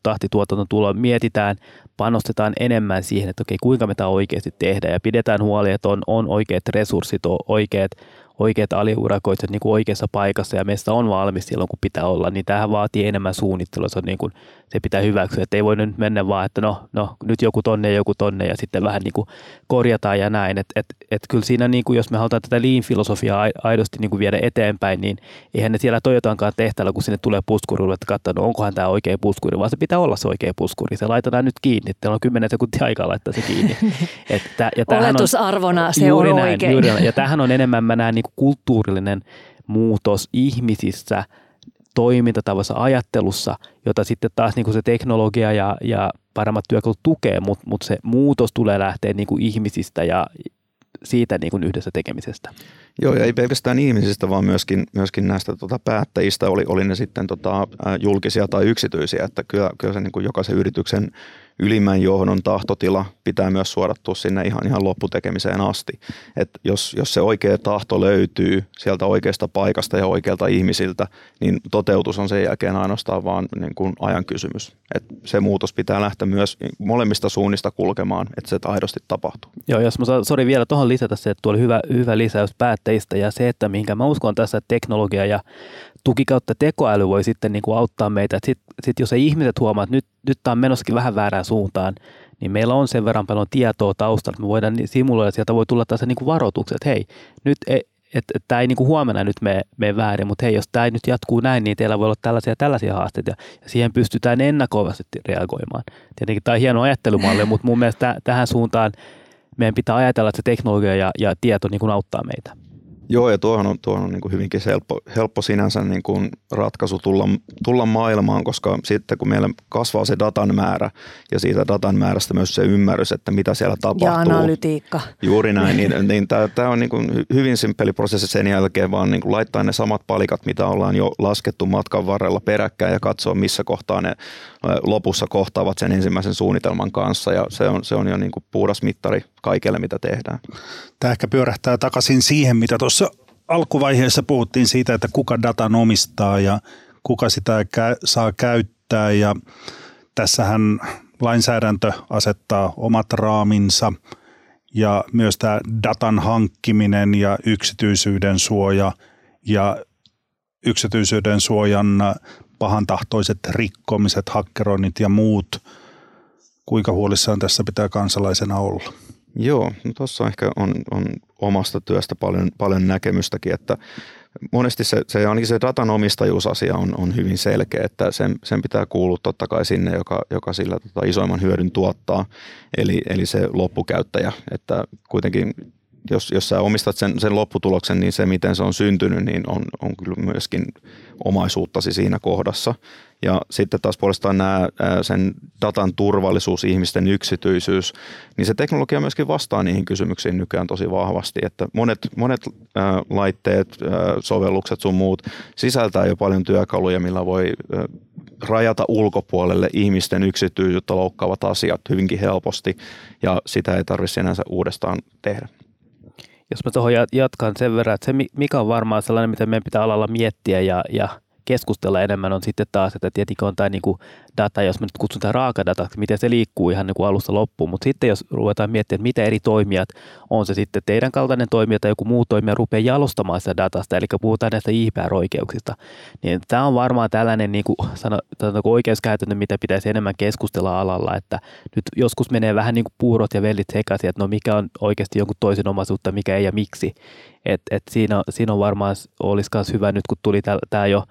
tulo, mietitään, panostetaan enemmän siihen, että okei, kuinka me tämä oikeasti tehdään, ja pidetään huoli, että on, on oikeat resurssit, on oikeat oikeat aliurakoitsijat niin kuin oikeassa paikassa ja meistä on valmis silloin, kun pitää olla, niin tähän vaatii enemmän suunnittelua. Se, on niin kuin, se pitää hyväksyä, että ei voi nyt mennä vaan, että no, no nyt joku tonne ja joku tonne ja sitten vähän niin kuin korjataan ja näin. Että et, et kyllä siinä, niin kuin, jos me halutaan tätä lean-filosofiaa aidosti niin kuin viedä eteenpäin, niin eihän ne siellä Toyotankaan tehtävällä, kun sinne tulee puskuri, että katsoa, no onkohan tämä oikea puskuri, vaan se pitää olla se oikea puskuri. Se laitetaan nyt kiinni, että on 10 sekuntia aikaa laittaa se kiinni. Että, ja Oletusarvona on, se on näin, oikein. Juuri näin. Ja tähän on enemmän mä näen niin kulttuurillinen muutos ihmisissä, toimintatavassa, ajattelussa, jota sitten taas niin kuin se teknologia ja, ja paremmat työkalut tukee, mutta mut se muutos tulee lähteä niin kuin ihmisistä ja siitä niin kuin yhdessä tekemisestä. Joo, ja ei pelkästään ihmisistä, vaan myöskin, myöskin näistä tota, päättäjistä, oli, oli ne sitten tota, julkisia tai yksityisiä, että kyllä, kyllä se niin kuin jokaisen yrityksen ylimmän johdon tahtotila pitää myös suodattua sinne ihan, ihan lopputekemiseen asti. Et jos, jos se oikea tahto löytyy sieltä oikeasta paikasta ja oikealta ihmisiltä, niin toteutus on sen jälkeen ainoastaan vaan niin kuin ajan kysymys. Et se muutos pitää lähteä myös molemmista suunnista kulkemaan, että se aidosti tapahtuu. Joo, jos mä sori vielä tuohon lisätä se, että tuo oli hyvä, hyvä lisäys päätteistä ja se, että mihinkä mä uskon tässä, että teknologia ja tuki kautta tekoäly voi sitten niin kuin auttaa meitä. Sitten sit jos ei ihmiset huomaa, että nyt, nyt tämä on menossakin vähän väärään suuntaan, niin meillä on sen verran paljon tietoa taustalla, että me voidaan simuloida, sieltä voi tulla taas niin kuin varoitukset, että hei, nyt ei, että et, tämä ei niin kuin huomenna nyt mene, mene väärin, mutta hei, jos tämä nyt jatkuu näin, niin teillä voi olla tällaisia tällaisia haasteita, ja siihen pystytään ennakoivasti reagoimaan. Tietenkin tämä on hieno ajattelumalli, mutta mun mielestä tähän suuntaan meidän pitää ajatella, että se teknologia ja, ja tieto niin kuin auttaa meitä. Joo, ja tuohon on, tuohon on niin kuin hyvinkin helppo, helppo sinänsä niin kuin ratkaisu tulla, tulla maailmaan, koska sitten kun meillä kasvaa se datan määrä ja siitä datan määrästä myös se ymmärrys, että mitä siellä tapahtuu. Ja analytiikka. Juuri näin, niin, niin tämä, tämä on niin kuin hyvin simppeli prosessi sen jälkeen, vaan niin kuin laittaa ne samat palikat, mitä ollaan jo laskettu matkan varrella peräkkäin ja katsoa, missä kohtaa ne lopussa kohtaavat sen ensimmäisen suunnitelman kanssa ja se on, se on jo niin kuin puhdas mittari kaikelle, mitä tehdään. Tämä ehkä pyörähtää takaisin siihen, mitä tuossa alkuvaiheessa puhuttiin siitä, että kuka datan omistaa ja kuka sitä saa käyttää ja tässähän lainsäädäntö asettaa omat raaminsa ja myös tämä datan hankkiminen ja yksityisyyden suoja ja yksityisyyden suojan pahantahtoiset rikkomiset, hakkeroinnit ja muut. Kuinka huolissaan tässä pitää kansalaisena olla? Joo, no tuossa ehkä on, on omasta työstä paljon, paljon näkemystäkin, että monesti se, se, ainakin se datan omistajuusasia on, on hyvin selkeä, että sen, sen pitää kuulua totta kai sinne, joka, joka sillä tota, isoimman hyödyn tuottaa, eli, eli se loppukäyttäjä, että kuitenkin jos, jos sä omistat sen, sen lopputuloksen, niin se miten se on syntynyt, niin on, on kyllä myöskin omaisuuttasi siinä kohdassa. Ja sitten taas puolestaan nämä, sen datan turvallisuus, ihmisten yksityisyys, niin se teknologia myöskin vastaa niihin kysymyksiin nykyään tosi vahvasti, että monet, monet laitteet, sovellukset sun muut sisältää jo paljon työkaluja, millä voi rajata ulkopuolelle ihmisten yksityisyyttä loukkaavat asiat hyvinkin helposti, ja sitä ei tarvitse sinänsä uudestaan tehdä jos mä tuohon jatkan sen verran, että se mikä on varmaan sellainen, mitä meidän pitää alalla miettiä ja, ja keskustella enemmän on sitten taas, että tietenkin on tämä niin kuin data, jos me nyt kutsutaan raakadataksi, miten se liikkuu ihan niin kuin alusta loppuun, mutta sitten jos ruvetaan miettimään, että mitä eri toimijat, on se sitten teidän kaltainen toimija tai joku muu toimija rupeaa jalostamaan sitä datasta, eli puhutaan näistä IPR-oikeuksista, niin tämä on varmaan tällainen niin kuin, oikeuskäytäntö, mitä pitäisi enemmän keskustella alalla, että nyt joskus menee vähän niin kuin puurot ja vellit sekaisin, että no mikä on oikeasti jonkun toisen omaisuutta, mikä ei ja miksi. Et, et siinä, siinä on varmaan olisi myös hyvä nyt, kun tuli tämä jo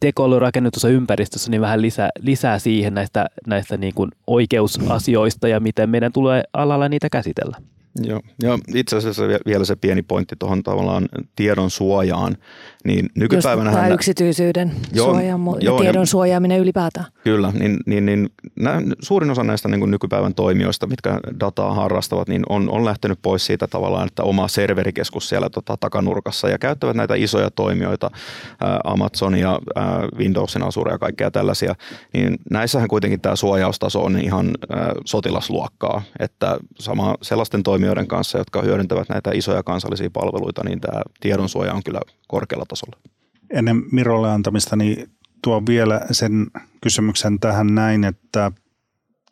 tekoäly rakennetussa ympäristössä, niin vähän lisää, lisää siihen näistä, näistä niin kuin oikeusasioista ja miten meidän tulee alalla niitä käsitellä. Joo, ja itse asiassa vielä se pieni pointti tuohon tavallaan tiedon suojaan. Niin nykypäivänä Just tämä yksityisyyden joo, suoja ja tiedon ja, suojaaminen ylipäätään. Kyllä, niin, niin, niin nä, suurin osa näistä niin kuin nykypäivän toimijoista, mitkä dataa harrastavat, niin on, on lähtenyt pois siitä tavallaan, että oma serverikeskus siellä tota, takanurkassa ja käyttävät näitä isoja toimijoita, ää, Amazonia, ää, Windowsin Azure ja kaikkea tällaisia. Niin näissähän kuitenkin tämä suojaustaso on ihan ää, sotilasluokkaa, että sama sellaisten toimijoiden toimijoiden kanssa, jotka hyödyntävät näitä isoja kansallisia palveluita, niin tämä tiedonsuoja on kyllä korkealla tasolla. Ennen Mirolle antamista, niin tuo vielä sen kysymyksen tähän näin, että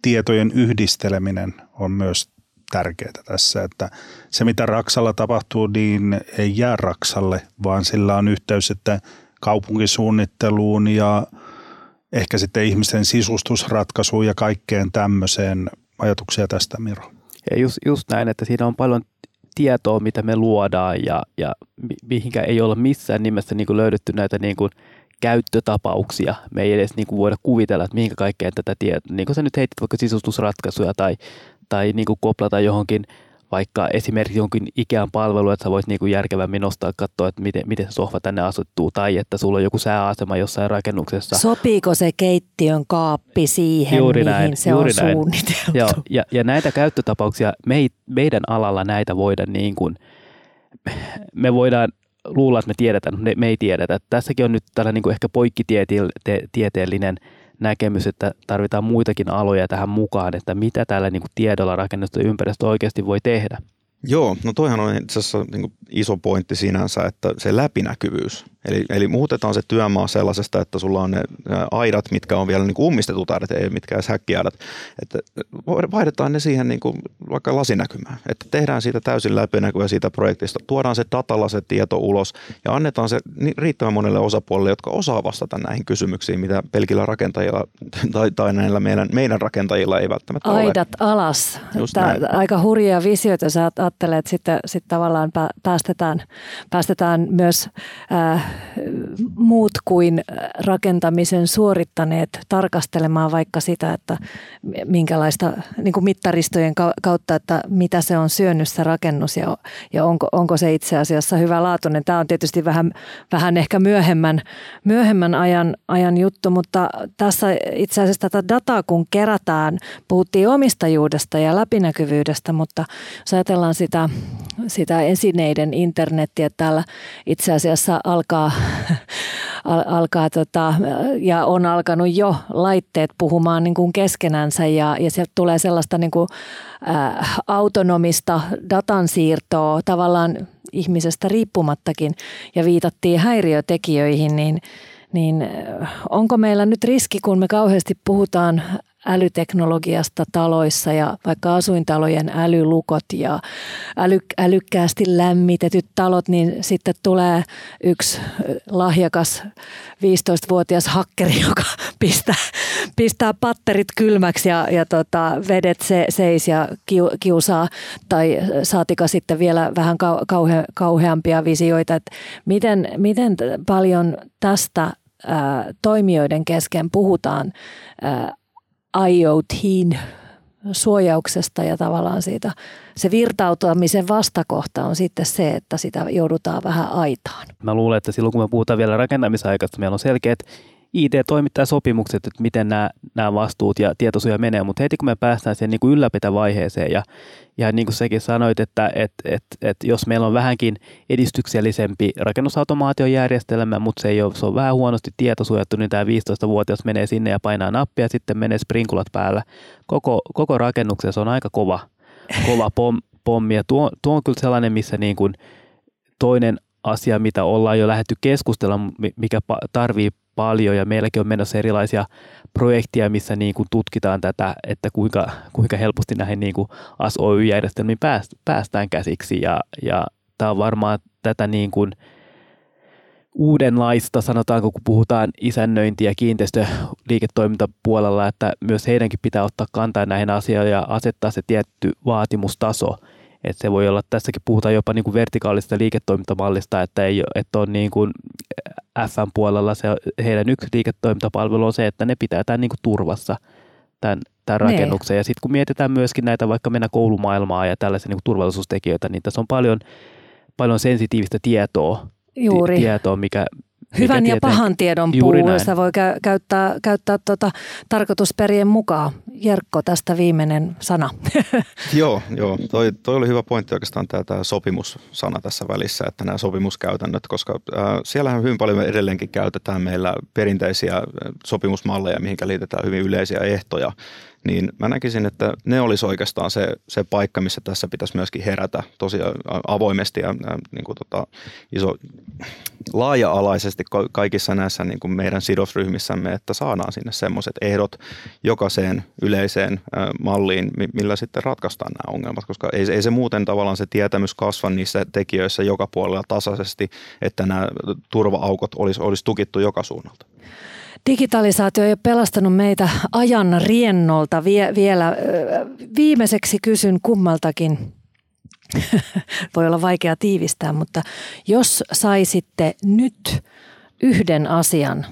tietojen yhdisteleminen on myös tärkeää tässä, että se mitä Raksalla tapahtuu, niin ei jää Raksalle, vaan sillä on yhteys sitten kaupunkisuunnitteluun ja ehkä sitten ihmisten sisustusratkaisuun ja kaikkeen tämmöiseen. Ajatuksia tästä, Miro? Ja just, just näin, että siinä on paljon tietoa, mitä me luodaan ja, ja mihinkä ei olla missään nimessä niin kuin löydetty näitä niin kuin käyttötapauksia. Me ei edes niin kuin voida kuvitella, että mihinkä kaikkeen tätä tietoa, niin kuin sä nyt heitit vaikka sisustusratkaisuja tai, tai niin kuin koplata johonkin vaikka esimerkiksi jonkin Ikean palvelu, että sä voit niinku järkevämmin nostaa katsoa, että miten, miten se sohva tänne asuttuu, tai että sulla on joku sääasema jossain rakennuksessa. Sopiiko se keittiön kaappi siihen, juuri mihin näin, se juuri on näin. suunniteltu? Ja, ja, ja näitä käyttötapauksia, me ei, meidän alalla näitä voida niin kuin, me voidaan luulla, että me tiedetään, mutta me ei tiedetä. Tässäkin on nyt tällainen niin kuin ehkä poikkitieteellinen näkemys, että tarvitaan muitakin aloja tähän mukaan, että mitä tällä niin kuin tiedolla rakennetusta ympäristö oikeasti voi tehdä. Joo, no toihan on itse asiassa niin iso pointti sinänsä, että se läpinäkyvyys. Eli, eli muutetaan se työmaa sellaisesta, että sulla on ne aidat, mitkä on vielä niin kuin ummistetut aidat, ei mitkään häkkiaidat. Että vaihdetaan ne siihen niin kuin vaikka lasinäkymään. Että tehdään siitä täysin läpinäkyvä siitä projektista. Tuodaan se datalla se tieto ulos ja annetaan se riittävän monelle osapuolelle, jotka osaa vastata näihin kysymyksiin, mitä pelkillä rakentajilla tai, tai näillä meidän, meidän rakentajilla ei välttämättä Aidat ole. alas. Tää, aika hurjia visioita sä ajattelet, että sitten sit tavallaan päästetään, päästetään myös äh, muut kuin rakentamisen suorittaneet tarkastelemaan vaikka sitä, että minkälaista niin kuin mittaristojen kautta, että mitä se on syönyt se rakennus ja, ja onko, onko se itse asiassa hyvä laatuinen. Tämä on tietysti vähän, vähän ehkä myöhemmän, myöhemmän ajan, ajan juttu, mutta tässä itse asiassa tätä dataa kun kerätään, puhuttiin omistajuudesta ja läpinäkyvyydestä, mutta jos ajatellaan sitä, sitä esineiden internettiä, täällä itse asiassa alkaa alkaa, alkaa tota, ja on alkanut jo laitteet puhumaan niin kuin keskenänsä ja, ja sieltä tulee sellaista niin kuin, ä, autonomista datansiirtoa tavallaan ihmisestä riippumattakin ja viitattiin häiriötekijöihin, niin niin onko meillä nyt riski, kun me kauheasti puhutaan älyteknologiasta taloissa ja vaikka asuintalojen älylukot ja äly, älykkäästi lämmitetyt talot, niin sitten tulee yksi lahjakas 15-vuotias hakkeri, joka pistää, pistää patterit kylmäksi ja, ja tota, vedet se, seis ja kiusaa. Tai saatika sitten vielä vähän kauhe, kauheampia visioita, että miten, miten paljon tästä toimijoiden kesken puhutaan IoTin suojauksesta ja tavallaan siitä se virtautumisen vastakohta on sitten se, että sitä joudutaan vähän aitaan. Mä luulen, että silloin kun me puhutaan vielä rakentamisaikasta, meillä on selkeät IT-toimittajasopimukset, että miten nämä, nämä vastuut ja tietosuoja menee, mutta heti kun me päästään siihen niin kuin ylläpitävaiheeseen ja, ja niin kuin säkin sanoit, että et, et, et jos meillä on vähänkin edistyksellisempi rakennusautomaatiojärjestelmä, mutta se, ei ole, se on vähän huonosti tietosuojattu, niin tämä 15-vuotias menee sinne ja painaa nappia ja sitten menee sprinkulat päällä. Koko, koko rakennuksessa on aika kova, kova pom, pommi ja tuo, tuo on kyllä sellainen, missä niin kuin toinen asia, mitä ollaan jo lähdetty keskustella, mikä tarvii paljon ja meilläkin on menossa erilaisia projekteja, missä niin kuin tutkitaan tätä, että kuinka, kuinka helposti näihin niin kuin ASOY-järjestelmiin päästään käsiksi. Ja, ja tämä on varmaan tätä niin kuin uudenlaista, sanotaanko kun puhutaan isännöinti- ja kiinteistöliiketoimintapuolella, että myös heidänkin pitää ottaa kantaa näihin asioihin ja asettaa se tietty vaatimustaso – että se voi olla, tässäkin puhutaan jopa niin kuin vertikaalista liiketoimintamallista, että, ei, että on niin kuin FM-puolella se, heidän yksi liiketoimintapalvelu on se, että ne pitää tämän niin kuin turvassa tämän, tämän rakennuksen. Ja sitten kun mietitään myöskin näitä vaikka mennä koulumaailmaa ja tällaisia niin kuin turvallisuustekijöitä, niin tässä on paljon, paljon sensitiivistä tietoa, Juuri. tietoa, mikä, Hyvän ja pahan tiedon puussa voi kä- käyttää, käyttää tuota tarkoitusperien mukaan. Jerkko, tästä viimeinen sana. joo, joo. Toi, toi oli hyvä pointti oikeastaan tämä, tämä sopimussana tässä välissä, että nämä sopimuskäytännöt, koska äh, siellähän hyvin paljon edelleenkin käytetään meillä perinteisiä sopimusmalleja, mihinkä liitetään hyvin yleisiä ehtoja niin mä näkisin, että ne olisi oikeastaan se, se paikka, missä tässä pitäisi myöskin herätä tosiaan avoimesti ja niin kuin tota, iso, laaja-alaisesti kaikissa näissä niin kuin meidän sidosryhmissämme, että saadaan sinne semmoiset ehdot jokaiseen yleiseen malliin, millä sitten ratkaistaan nämä ongelmat, koska ei, ei se muuten tavallaan se tietämys kasva niissä tekijöissä joka puolella tasaisesti, että nämä turva-aukot olisi, olisi tukittu joka suunnalta. Digitalisaatio ei ole pelastanut meitä ajan riennolta Vie, vielä. Viimeiseksi kysyn kummaltakin, voi olla vaikea tiivistää, mutta jos saisitte nyt yhden asian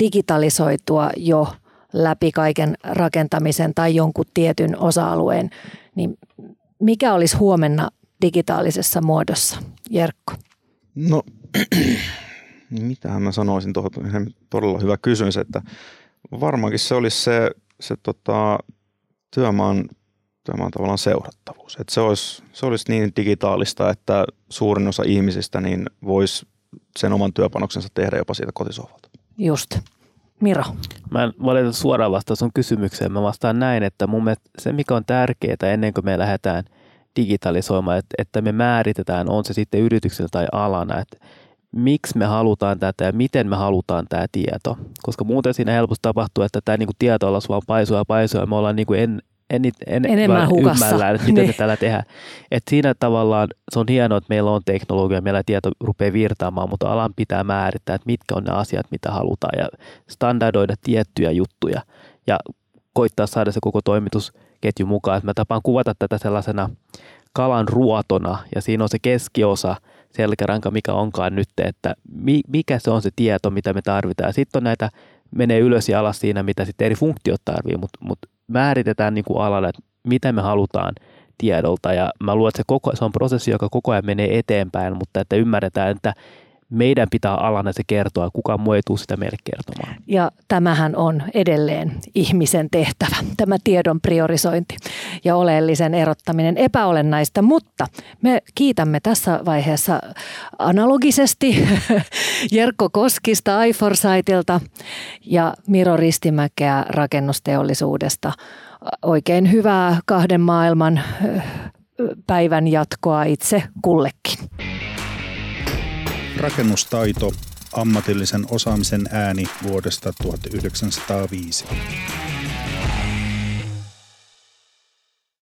digitalisoitua jo läpi kaiken rakentamisen tai jonkun tietyn osa-alueen, niin mikä olisi huomenna digitaalisessa muodossa, Jerkko? No, mitähän mä sanoisin tuohon, todella hyvä kysymys, että varmaankin se olisi se, se tota, työmaan, työmaan tavallaan seurattavuus. Että se, olisi, se olisi niin digitaalista, että suurin osa ihmisistä niin voisi sen oman työpanoksensa tehdä jopa siitä kotisohvalta. Just. Miro. Mä en valita suoraan vastaa sun kysymykseen. Mä vastaan näin, että mun mielestä se mikä on tärkeää ennen kuin me lähdetään digitalisoimaan, että, että me määritetään, on se sitten yrityksellä tai alana, että miksi me halutaan tätä ja miten me halutaan tämä tieto. Koska muuten siinä helposti tapahtuu, että tämä niin tieto vaan paisuu ja paisuu ja me ollaan niin kuin en, en, en, enemmän hukassa. Ymmällään, että miten niin. tällä tehdään. Et siinä tavallaan se on hienoa, että meillä on teknologia, meillä tieto rupeaa virtaamaan, mutta alan pitää määrittää, että mitkä on ne asiat, mitä halutaan ja standardoida tiettyjä juttuja ja koittaa saada se koko toimitusketju mukaan. Et mä tapaan kuvata tätä sellaisena kalan ruotona ja siinä on se keskiosa, selkäranka, mikä onkaan nyt, että mikä se on se tieto, mitä me tarvitaan. Sitten on näitä, menee ylös ja alas siinä, mitä sitten eri funktiot tarvii, mutta mut määritetään niin kuin alalle, että mitä me halutaan tiedolta. Ja mä luulen, että se, koko, se on prosessi, joka koko ajan menee eteenpäin, mutta että ymmärretään, että meidän pitää alana se kertoa, kukaan muu ei tule sitä meille kertomaan. Ja tämähän on edelleen ihmisen tehtävä, tämä tiedon priorisointi ja oleellisen erottaminen epäolennaista, mutta me kiitämme tässä vaiheessa analogisesti Jerkko Koskista iForsaitilta ja Miro Ristimäkeä rakennusteollisuudesta. Oikein hyvää kahden maailman päivän jatkoa itse kullekin. Rakennustaito, ammatillisen osaamisen ääni vuodesta 1905.